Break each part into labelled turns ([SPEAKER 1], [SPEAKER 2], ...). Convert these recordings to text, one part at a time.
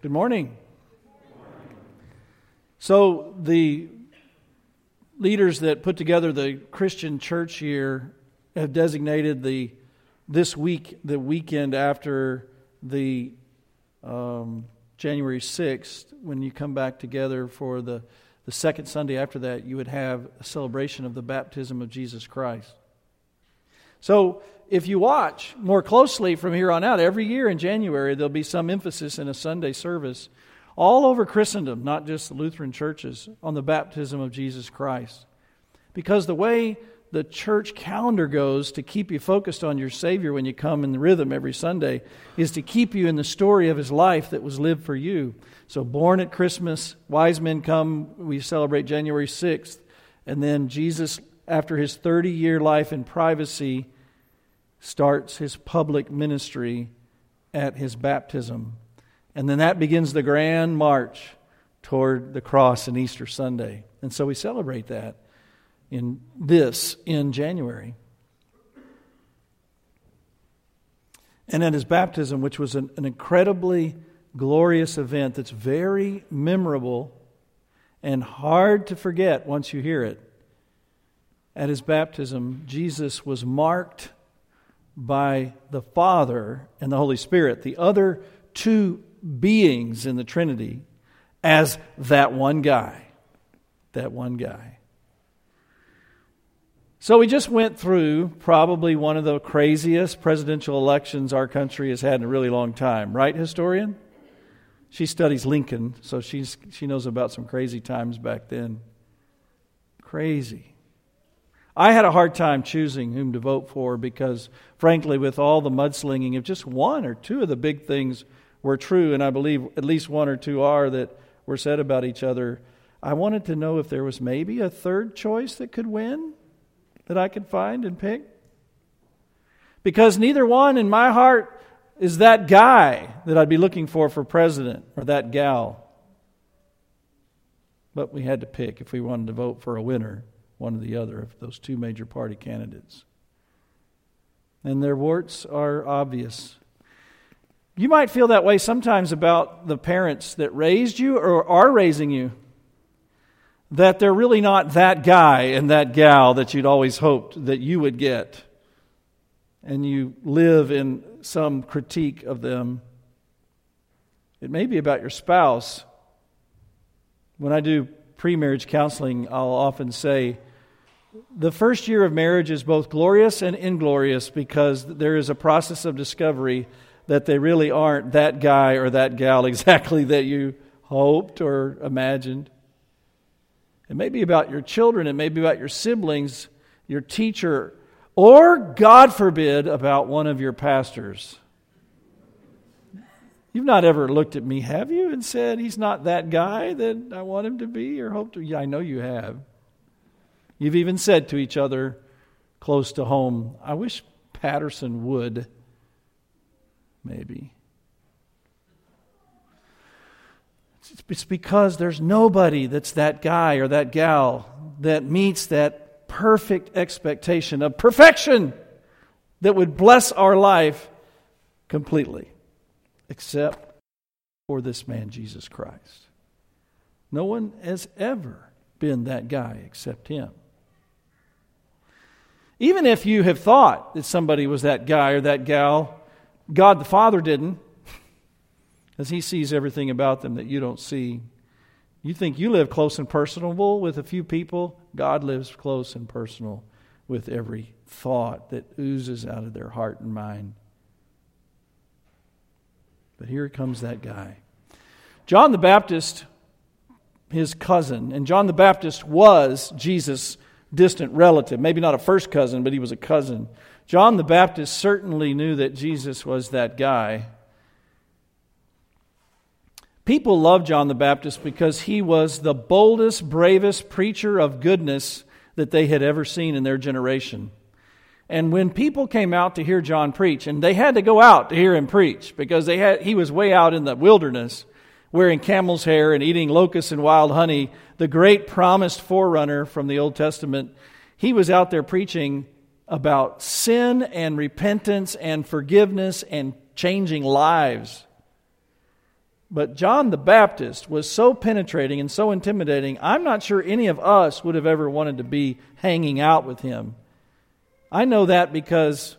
[SPEAKER 1] Good morning. So, the leaders that put together the Christian church year have designated the this week the weekend after the um, January 6th, when you come back together for the, the second Sunday after that, you would have a celebration of the baptism of Jesus Christ. So, if you watch more closely from here on out, every year in January, there'll be some emphasis in a Sunday service all over Christendom, not just the Lutheran churches, on the baptism of Jesus Christ. Because the way the church calendar goes to keep you focused on your Savior when you come in the rhythm every Sunday is to keep you in the story of His life that was lived for you. So, born at Christmas, wise men come, we celebrate January 6th, and then Jesus, after His 30 year life in privacy, starts His public ministry at His baptism. And then that begins the grand march toward the cross and Easter Sunday. And so we celebrate that in this in January. And at his baptism, which was an, an incredibly glorious event that's very memorable and hard to forget once you hear it. At his baptism, Jesus was marked by the Father and the Holy Spirit, the other two beings in the Trinity, as that one guy. That one guy. So we just went through probably one of the craziest presidential elections our country has had in a really long time, right, historian? She studies Lincoln, so she's, she knows about some crazy times back then. Crazy. I had a hard time choosing whom to vote for because, frankly, with all the mudslinging, if just one or two of the big things were true, and I believe at least one or two are that were said about each other, I wanted to know if there was maybe a third choice that could win that I could find and pick? Because neither one in my heart is that guy that I'd be looking for for president or that gal. But we had to pick if we wanted to vote for a winner, one or the other of those two major party candidates. And their warts are obvious. You might feel that way sometimes about the parents that raised you or are raising you that they're really not that guy and that gal that you'd always hoped that you would get. And you live in some critique of them. It may be about your spouse. When I do pre marriage counseling, I'll often say, the first year of marriage is both glorious and inglorious because there is a process of discovery that they really aren't that guy or that gal exactly that you hoped or imagined. It may be about your children, it may be about your siblings, your teacher, or, God forbid, about one of your pastors. You've not ever looked at me, have you, and said, He's not that guy that I want him to be or hope to? Yeah, I know you have. You've even said to each other close to home, I wish Patterson would. Maybe. It's because there's nobody that's that guy or that gal that meets that perfect expectation of perfection that would bless our life completely, except for this man, Jesus Christ. No one has ever been that guy except him. Even if you have thought that somebody was that guy or that gal, God the Father didn't as He sees everything about them that you don't see. You think you live close and personable with a few people? God lives close and personal with every thought that oozes out of their heart and mind. But here comes that guy. John the Baptist, his cousin, and John the Baptist was Jesus' distant relative. Maybe not a first cousin, but he was a cousin. John the Baptist certainly knew that Jesus was that guy. People loved John the Baptist because he was the boldest, bravest preacher of goodness that they had ever seen in their generation. And when people came out to hear John preach, and they had to go out to hear him preach because they had, he was way out in the wilderness, wearing camel's hair and eating locusts and wild honey, the great promised forerunner from the Old Testament, he was out there preaching about sin and repentance and forgiveness and changing lives. But John the Baptist was so penetrating and so intimidating, I'm not sure any of us would have ever wanted to be hanging out with him. I know that because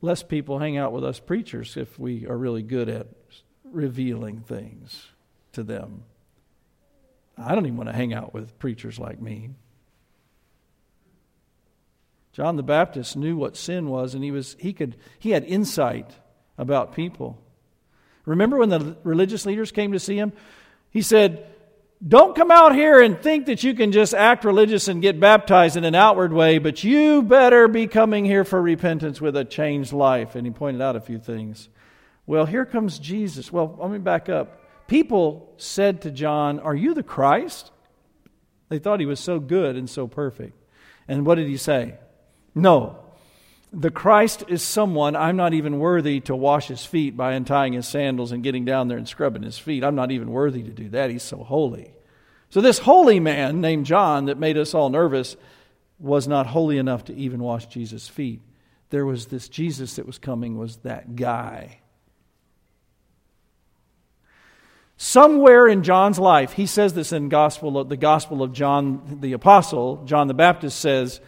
[SPEAKER 1] less people hang out with us preachers if we are really good at revealing things to them. I don't even want to hang out with preachers like me. John the Baptist knew what sin was and he was he could he had insight about people. Remember when the religious leaders came to see him? He said, Don't come out here and think that you can just act religious and get baptized in an outward way, but you better be coming here for repentance with a changed life. And he pointed out a few things. Well, here comes Jesus. Well, let me back up. People said to John, Are you the Christ? They thought he was so good and so perfect. And what did he say? No, the Christ is someone I'm not even worthy to wash his feet by untying his sandals and getting down there and scrubbing his feet. I'm not even worthy to do that. He's so holy. So, this holy man named John that made us all nervous was not holy enough to even wash Jesus' feet. There was this Jesus that was coming, was that guy. Somewhere in John's life, he says this in gospel, the Gospel of John the Apostle, John the Baptist says,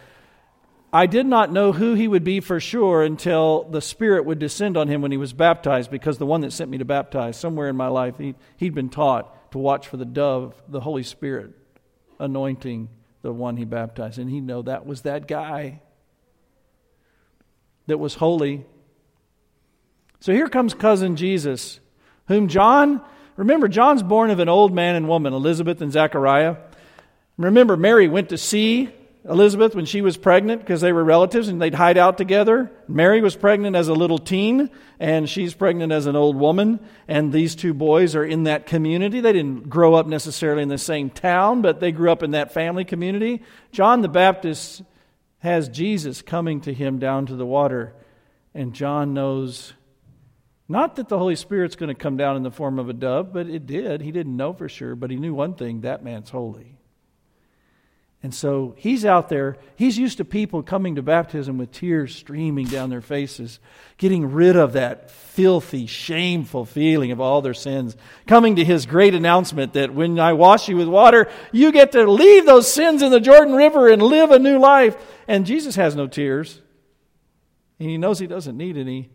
[SPEAKER 1] I did not know who he would be for sure until the Spirit would descend on him when he was baptized, because the one that sent me to baptize, somewhere in my life, he, he'd been taught to watch for the dove, the Holy Spirit, anointing the one he baptized. And he'd know that was that guy that was holy. So here comes cousin Jesus, whom John, remember, John's born of an old man and woman, Elizabeth and Zechariah. Remember, Mary went to see Elizabeth when she was pregnant because they were relatives and they'd hide out together. Mary was pregnant as a little teen and she's pregnant as an old woman. And these two boys are in that community. They didn't grow up necessarily in the same town, but they grew up in that family community. John the Baptist has Jesus coming to him down to the water. And John knows not that the Holy Spirit's going to come down in the form of a dove, but it did. He didn't know for sure, but he knew one thing that man's holy. And so he's out there. He's used to people coming to baptism with tears streaming down their faces, getting rid of that filthy, shameful feeling of all their sins, coming to his great announcement that when I wash you with water, you get to leave those sins in the Jordan River and live a new life. And Jesus has no tears. And he knows he doesn't need any.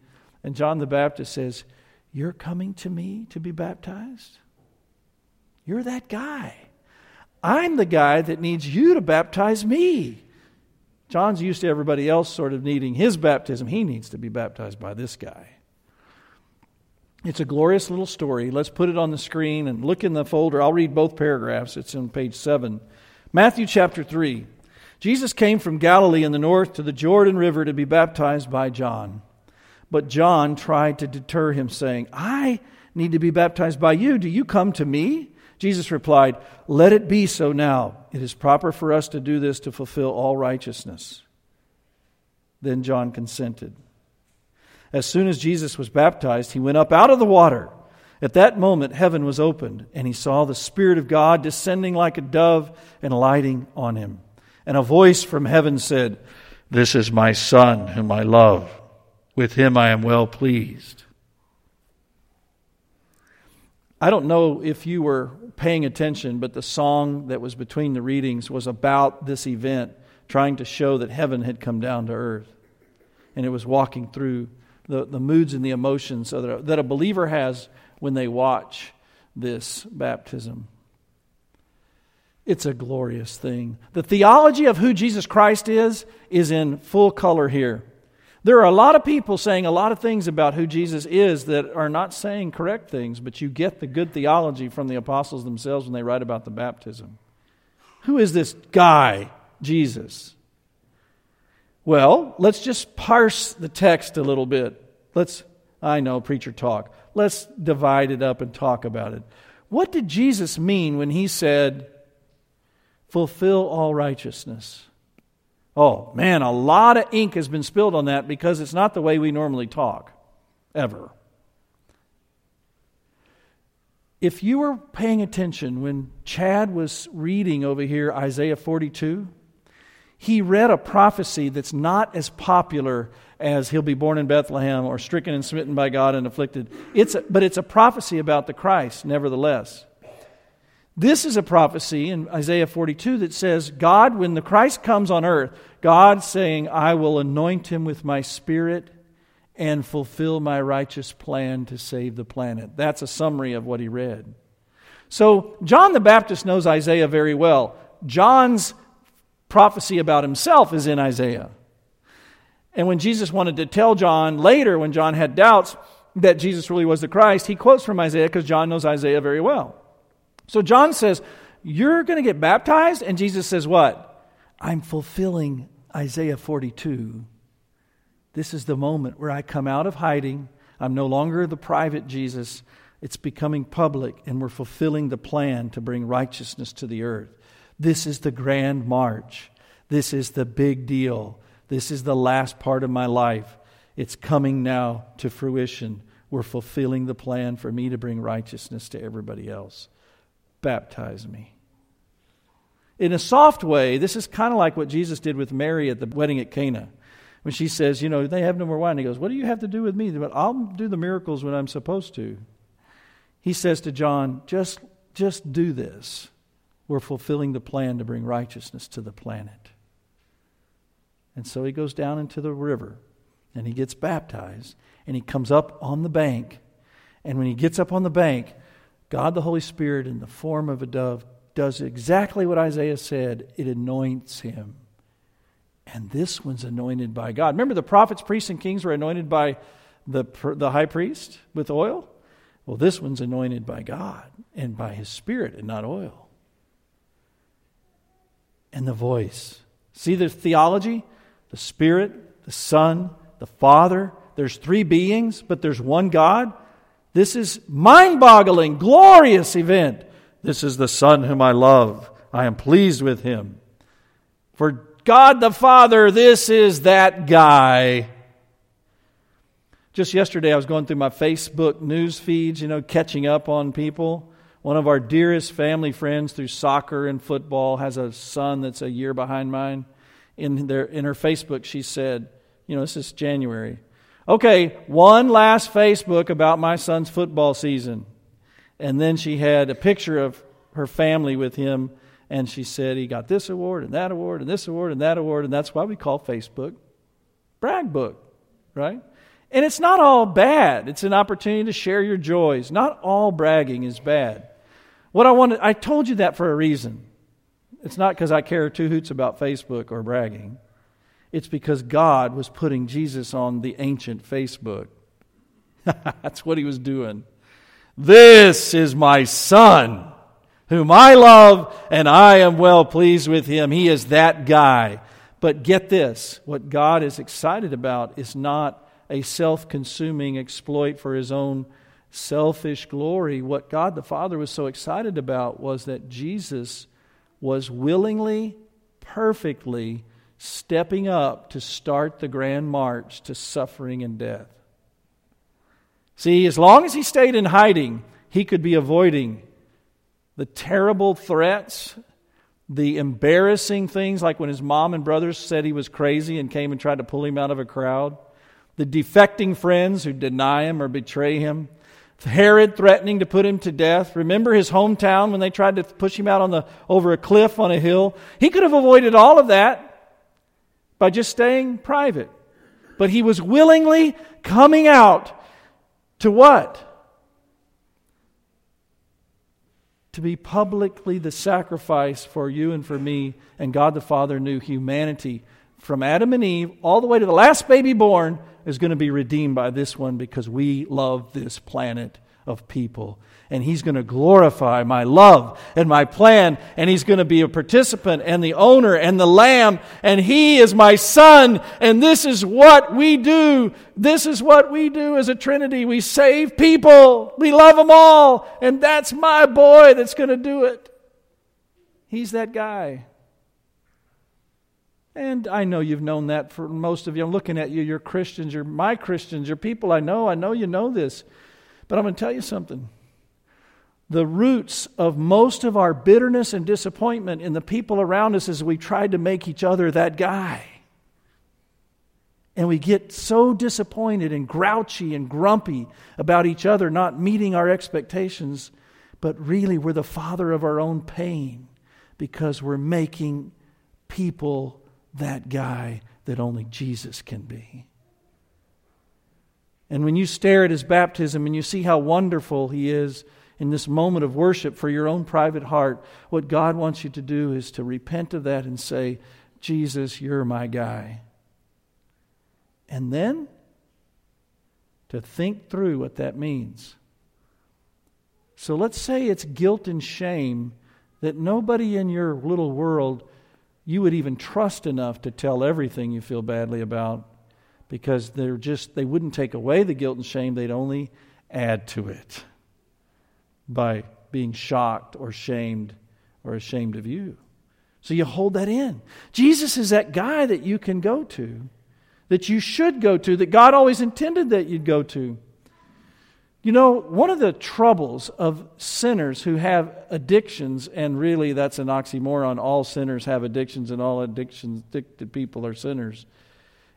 [SPEAKER 1] And John the Baptist says, You're coming to me to be baptized? You're that guy. I'm the guy that needs you to baptize me. John's used to everybody else sort of needing his baptism. He needs to be baptized by this guy. It's a glorious little story. Let's put it on the screen and look in the folder. I'll read both paragraphs. It's on page 7. Matthew chapter 3. Jesus came from Galilee in the north to the Jordan River to be baptized by John. But John tried to deter him, saying, I need to be baptized by you. Do you come to me? Jesus replied, Let it be so now. It is proper for us to do this to fulfill all righteousness. Then John consented. As soon as Jesus was baptized, he went up out of the water. At that moment, heaven was opened, and he saw the Spirit of God descending like a dove and alighting on him. And a voice from heaven said, This is my Son, whom I love. With him I am well pleased. I don't know if you were paying attention, but the song that was between the readings was about this event, trying to show that heaven had come down to earth. And it was walking through the, the moods and the emotions that a, that a believer has when they watch this baptism. It's a glorious thing. The theology of who Jesus Christ is is in full color here. There are a lot of people saying a lot of things about who Jesus is that are not saying correct things, but you get the good theology from the apostles themselves when they write about the baptism. Who is this guy, Jesus? Well, let's just parse the text a little bit. Let's, I know, preacher talk. Let's divide it up and talk about it. What did Jesus mean when he said, fulfill all righteousness? Oh, man, a lot of ink has been spilled on that because it's not the way we normally talk, ever. If you were paying attention when Chad was reading over here Isaiah 42, he read a prophecy that's not as popular as he'll be born in Bethlehem or stricken and smitten by God and afflicted. It's a, but it's a prophecy about the Christ, nevertheless. This is a prophecy in Isaiah 42 that says, God, when the Christ comes on earth, God saying, I will anoint him with my spirit and fulfill my righteous plan to save the planet. That's a summary of what he read. So, John the Baptist knows Isaiah very well. John's prophecy about himself is in Isaiah. And when Jesus wanted to tell John later, when John had doubts that Jesus really was the Christ, he quotes from Isaiah because John knows Isaiah very well. So John says, You're going to get baptized? And Jesus says, What? I'm fulfilling Isaiah 42. This is the moment where I come out of hiding. I'm no longer the private Jesus. It's becoming public, and we're fulfilling the plan to bring righteousness to the earth. This is the grand march. This is the big deal. This is the last part of my life. It's coming now to fruition. We're fulfilling the plan for me to bring righteousness to everybody else. Baptize me. In a soft way, this is kind of like what Jesus did with Mary at the wedding at Cana. When she says, You know, they have no more wine. He goes, What do you have to do with me? But I'll do the miracles when I'm supposed to. He says to John, Just, just do this we're fulfilling the plan to bring righteousness to the planet. And so he goes down into the river and he gets baptized and he comes up on the bank. And when he gets up on the bank, God the Holy Spirit, in the form of a dove, does exactly what Isaiah said it anoints him. And this one's anointed by God. Remember, the prophets, priests, and kings were anointed by the, the high priest with oil? Well, this one's anointed by God and by his Spirit and not oil and the voice. See the theology? The Spirit, the Son, the Father. There's three beings, but there's one God. This is mind boggling, glorious event. This is the Son whom I love. I am pleased with him. For God the Father, this is that guy. Just yesterday, I was going through my Facebook news feeds, you know, catching up on people. One of our dearest family friends through soccer and football has a son that's a year behind mine. In, their, in her Facebook, she said, you know, this is January. Okay, one last Facebook about my son's football season. And then she had a picture of her family with him, and she said he got this award and that award and this award and that award, and that's why we call Facebook brag book, right? And it's not all bad. It's an opportunity to share your joys. Not all bragging is bad. What I wanted, I told you that for a reason. It's not because I care two hoots about Facebook or bragging. It's because God was putting Jesus on the ancient Facebook. That's what he was doing. This is my son, whom I love, and I am well pleased with him. He is that guy. But get this what God is excited about is not a self consuming exploit for his own selfish glory. What God the Father was so excited about was that Jesus was willingly, perfectly stepping up to start the grand march to suffering and death. See, as long as he stayed in hiding, he could be avoiding the terrible threats, the embarrassing things like when his mom and brothers said he was crazy and came and tried to pull him out of a crowd, the defecting friends who deny him or betray him, Herod threatening to put him to death. Remember his hometown when they tried to push him out on the, over a cliff on a hill? He could have avoided all of that by just staying private. But he was willingly coming out to what? To be publicly the sacrifice for you and for me. And God the Father knew humanity from Adam and Eve all the way to the last baby born is going to be redeemed by this one because we love this planet of people. And he's going to glorify my love and my plan, and he's going to be a participant and the owner and the lamb, and he is my son, and this is what we do. This is what we do as a Trinity. We save people, we love them all, and that's my boy that's going to do it. He's that guy. And I know you've known that for most of you. I'm looking at you. You're Christians. You're my Christians. You're people I know. I know you know this. But I'm going to tell you something. The roots of most of our bitterness and disappointment in the people around us is we tried to make each other that guy. And we get so disappointed and grouchy and grumpy about each other not meeting our expectations, but really we're the father of our own pain because we're making people that guy that only Jesus can be. And when you stare at his baptism and you see how wonderful he is in this moment of worship for your own private heart, what God wants you to do is to repent of that and say, Jesus, you're my guy. And then to think through what that means. So let's say it's guilt and shame that nobody in your little world you would even trust enough to tell everything you feel badly about because they're just they wouldn't take away the guilt and shame they'd only add to it by being shocked or shamed or ashamed of you. So you hold that in. Jesus is that guy that you can go to that you should go to that god always intended that you'd go to. You know, one of the troubles of sinners who have addictions, and really that's an oxymoron, all sinners have addictions and all addictions, addicted people are sinners,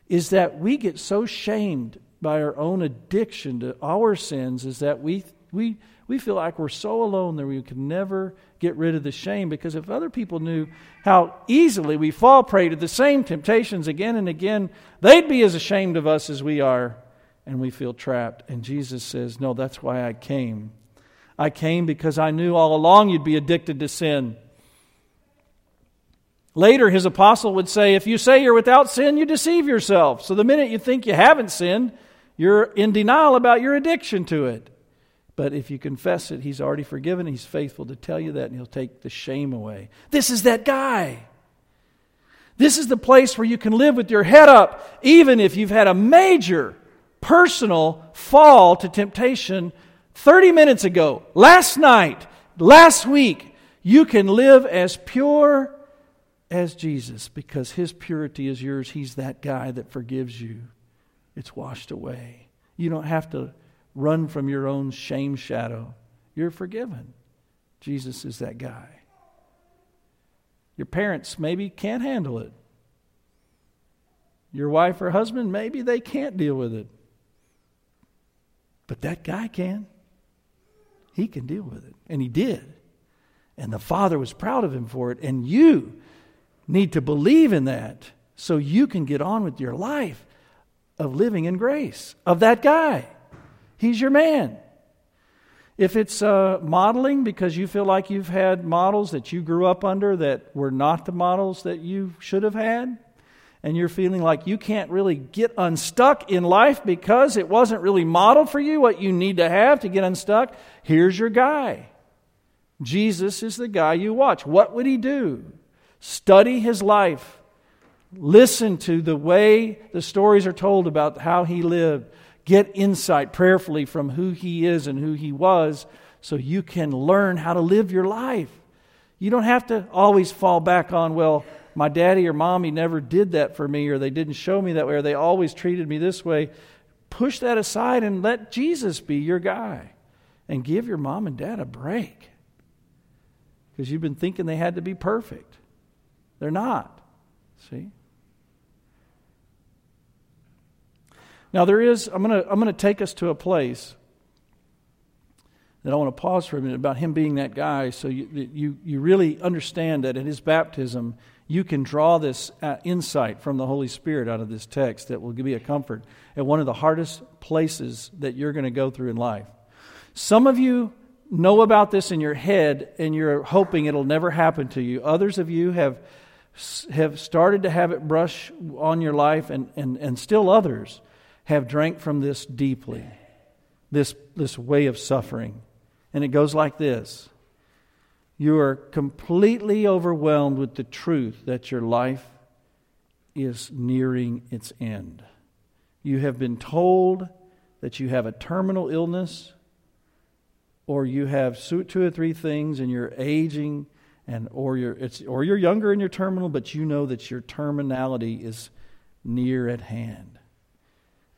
[SPEAKER 1] is that we get so shamed by our own addiction to our sins is that we, we, we feel like we're so alone that we can never get rid of the shame because if other people knew how easily we fall prey to the same temptations again and again, they'd be as ashamed of us as we are and we feel trapped. And Jesus says, No, that's why I came. I came because I knew all along you'd be addicted to sin. Later, his apostle would say, If you say you're without sin, you deceive yourself. So the minute you think you haven't sinned, you're in denial about your addiction to it. But if you confess it, he's already forgiven. He's faithful to tell you that, and he'll take the shame away. This is that guy. This is the place where you can live with your head up, even if you've had a major personal fall to temptation 30 minutes ago, last night, last week, you can live as pure as Jesus because his purity is yours. He's that guy that forgives you. It's washed away. You don't have to run from your own shame shadow. You're forgiven. Jesus is that guy. Your parents maybe can't handle it. Your wife or husband, maybe they can't deal with it. But that guy can. He can deal with it. And he did. And the Father was proud of him for it. And you need to believe in that so you can get on with your life of living in grace of that guy. He's your man. If it's uh, modeling because you feel like you've had models that you grew up under that were not the models that you should have had, and you're feeling like you can't really get unstuck in life because it wasn't really modeled for you what you need to have to get unstuck, here's your guy. Jesus is the guy you watch. What would he do? Study his life. Listen to the way the stories are told about how he lived. Get insight prayerfully from who he is and who he was so you can learn how to live your life. You don't have to always fall back on, well, my daddy or mommy never did that for me, or they didn't show me that way, or they always treated me this way. Push that aside and let Jesus be your guy. And give your mom and dad a break. Because you've been thinking they had to be perfect. They're not. See? Now, there is, I'm going to I'm going to take us to a place that I want to pause for a minute about him being that guy so you, you, you really understand that at his baptism, you can draw this uh, insight from the Holy Spirit out of this text that will give you a comfort at one of the hardest places that you're going to go through in life. Some of you know about this in your head and you're hoping it'll never happen to you. Others of you have, have started to have it brush on your life, and, and, and still others have drank from this deeply, this, this way of suffering. And it goes like this you are completely overwhelmed with the truth that your life is nearing its end. You have been told that you have a terminal illness, or you have two or three things, and you're aging, and or you're it's or you're younger and you're terminal, but you know that your terminality is near at hand,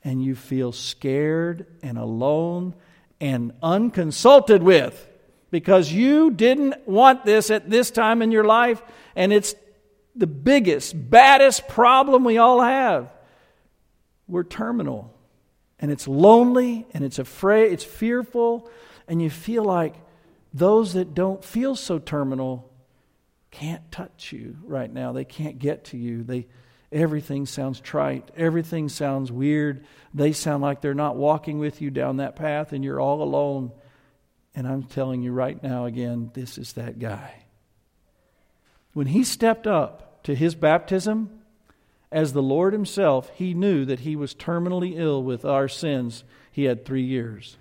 [SPEAKER 1] and you feel scared and alone and unconsulted with because you didn't want this at this time in your life, and it's the biggest, baddest problem we all have. We're terminal, and it's lonely, and it's afraid, it's fearful, and you feel like those that don't feel so terminal can't touch you right now. They can't get to you. They everything sounds trite. Everything sounds weird. They sound like they're not walking with you down that path and you're all alone. And I'm telling you right now again, this is that guy. When he stepped up to his baptism as the Lord himself, he knew that he was terminally ill with our sins. He had 3 years.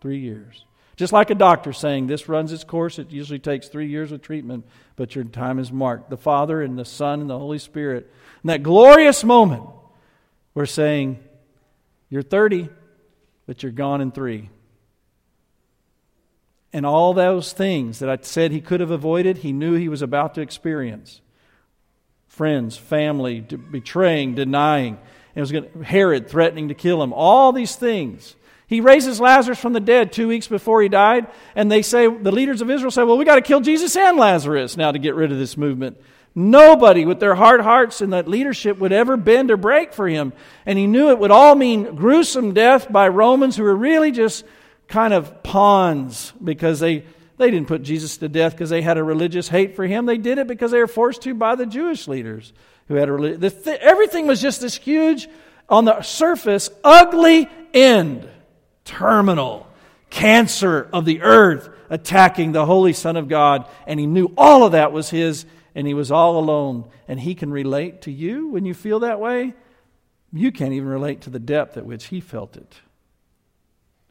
[SPEAKER 1] 3 years. Just like a doctor saying, This runs its course. It usually takes three years of treatment, but your time is marked. The Father and the Son and the Holy Spirit. In that glorious moment, we're saying, You're 30, but you're gone in three. And all those things that I said he could have avoided, he knew he was about to experience friends, family, betraying, denying. And was going to, Herod threatening to kill him. All these things he raises Lazarus from the dead two weeks before he died, and they say, the leaders of Israel say, well, we got to kill Jesus and Lazarus now to get rid of this movement. Nobody with their hard hearts and that leadership would ever bend or break for him. And he knew it would all mean gruesome death by Romans who were really just kind of pawns because they, they didn't put Jesus to death because they had a religious hate for him. They did it because they were forced to by the Jewish leaders who had a religious. Th- everything was just this huge, on the surface, ugly end terminal cancer of the earth attacking the Holy Son of God. And he knew all of that was his, and he was all alone. And he can relate to you when you feel that way. You can't even relate to the depth at which he felt it.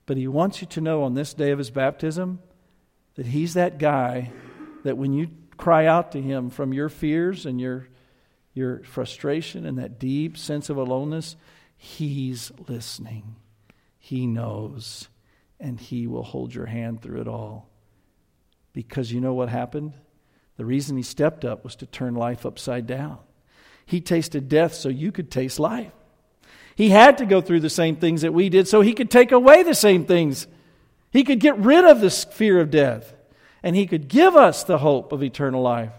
[SPEAKER 1] But he wants you to know on this day of his baptism that he's that guy that when you cry out to him from your fears and your, your frustration and that deep sense of aloneness, he's listening. He knows, and He will hold your hand through it all. Because you know what happened? The reason He stepped up was to turn life upside down. He tasted death so you could taste life. He had to go through the same things that we did so He could take away the same things. He could get rid of this fear of death, and He could give us the hope of eternal life.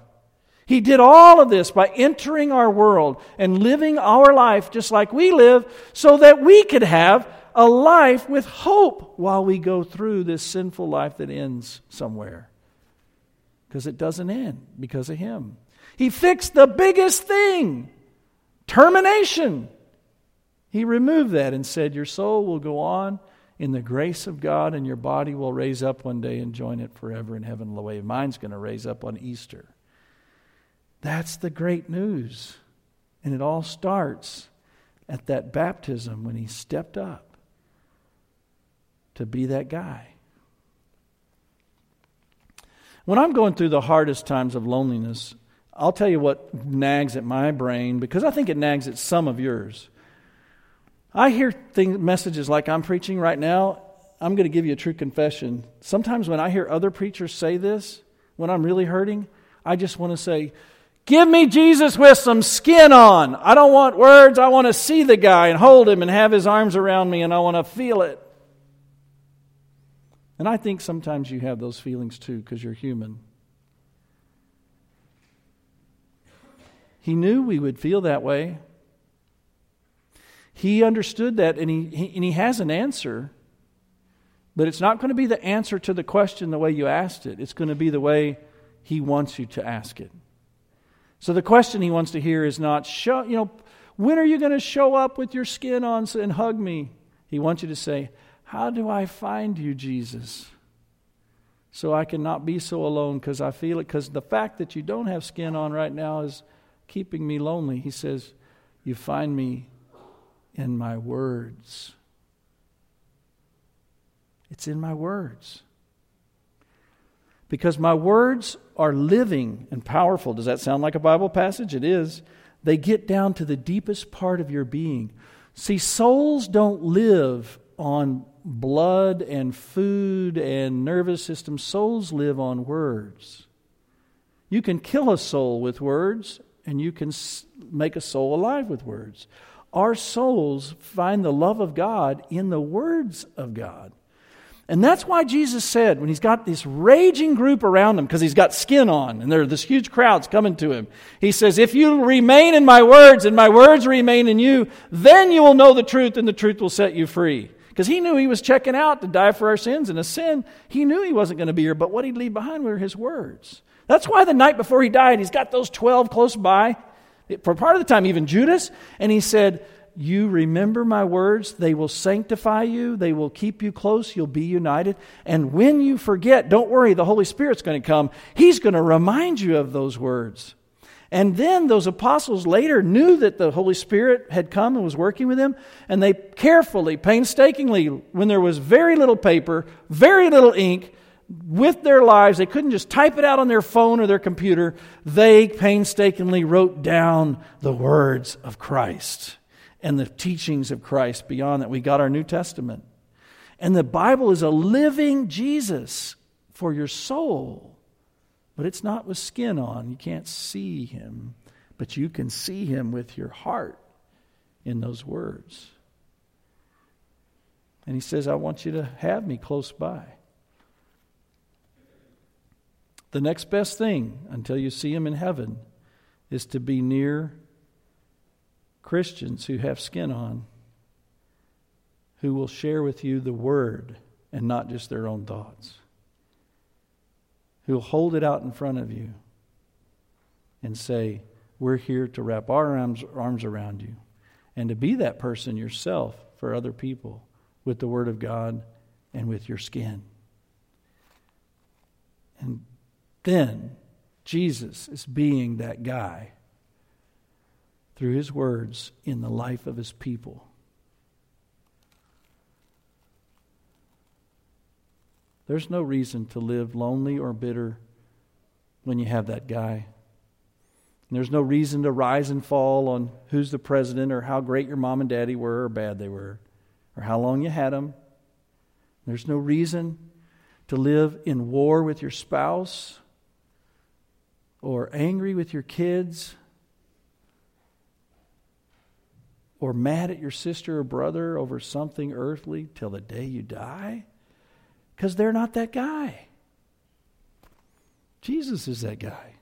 [SPEAKER 1] He did all of this by entering our world and living our life just like we live so that we could have a life with hope while we go through this sinful life that ends somewhere. Because it doesn't end because of Him. He fixed the biggest thing termination. He removed that and said, Your soul will go on in the grace of God, and your body will raise up one day and join it forever in heaven the way mine's going to raise up on Easter. That's the great news. And it all starts at that baptism when he stepped up to be that guy. When I'm going through the hardest times of loneliness, I'll tell you what nags at my brain because I think it nags at some of yours. I hear things, messages like I'm preaching right now. I'm going to give you a true confession. Sometimes when I hear other preachers say this, when I'm really hurting, I just want to say, Give me Jesus with some skin on. I don't want words. I want to see the guy and hold him and have his arms around me and I want to feel it. And I think sometimes you have those feelings too because you're human. He knew we would feel that way. He understood that and he, he, and he has an answer, but it's not going to be the answer to the question the way you asked it. It's going to be the way he wants you to ask it. So the question he wants to hear is not, show, you know, when are you going to show up with your skin on and hug me? He wants you to say, how do I find you, Jesus? So I cannot be so alone because I feel it. Because the fact that you don't have skin on right now is keeping me lonely. He says, You find me in my words. It's in my words. Because my words are living and powerful. Does that sound like a Bible passage? It is. They get down to the deepest part of your being. See, souls don't live on blood and food and nervous system. Souls live on words. You can kill a soul with words, and you can make a soul alive with words. Our souls find the love of God in the words of God. And that's why Jesus said, when he's got this raging group around him, because he's got skin on, and there are this huge crowds coming to him, he says, If you remain in my words, and my words remain in you, then you will know the truth, and the truth will set you free. Because he knew he was checking out to die for our sins, and a sin, he knew he wasn't going to be here, but what he'd leave behind were his words. That's why the night before he died, he's got those 12 close by, for part of the time, even Judas, and he said, you remember my words, they will sanctify you, they will keep you close, you'll be united. And when you forget, don't worry, the Holy Spirit's going to come. He's going to remind you of those words. And then those apostles later knew that the Holy Spirit had come and was working with them, and they carefully, painstakingly, when there was very little paper, very little ink, with their lives, they couldn't just type it out on their phone or their computer, they painstakingly wrote down the words of Christ and the teachings of Christ beyond that. We got our New Testament. And the Bible is a living Jesus for your soul. But it's not with skin on. You can't see him, but you can see him with your heart in those words. And he says, I want you to have me close by. The next best thing until you see him in heaven is to be near Christians who have skin on, who will share with you the word and not just their own thoughts, who will hold it out in front of you and say, We're here to wrap our arms, arms around you, and to be that person yourself for other people with the word of God and with your skin. And then Jesus is being that guy through his words in the life of his people. There's no reason to live lonely or bitter when you have that guy. And there's no reason to rise and fall on who's the president or how great your mom and daddy were or bad they were or how long you had them. There's no reason to live in war with your spouse or angry with your kids or mad at your sister or brother over something earthly till the day you die? Because they're not that guy. Jesus is that guy.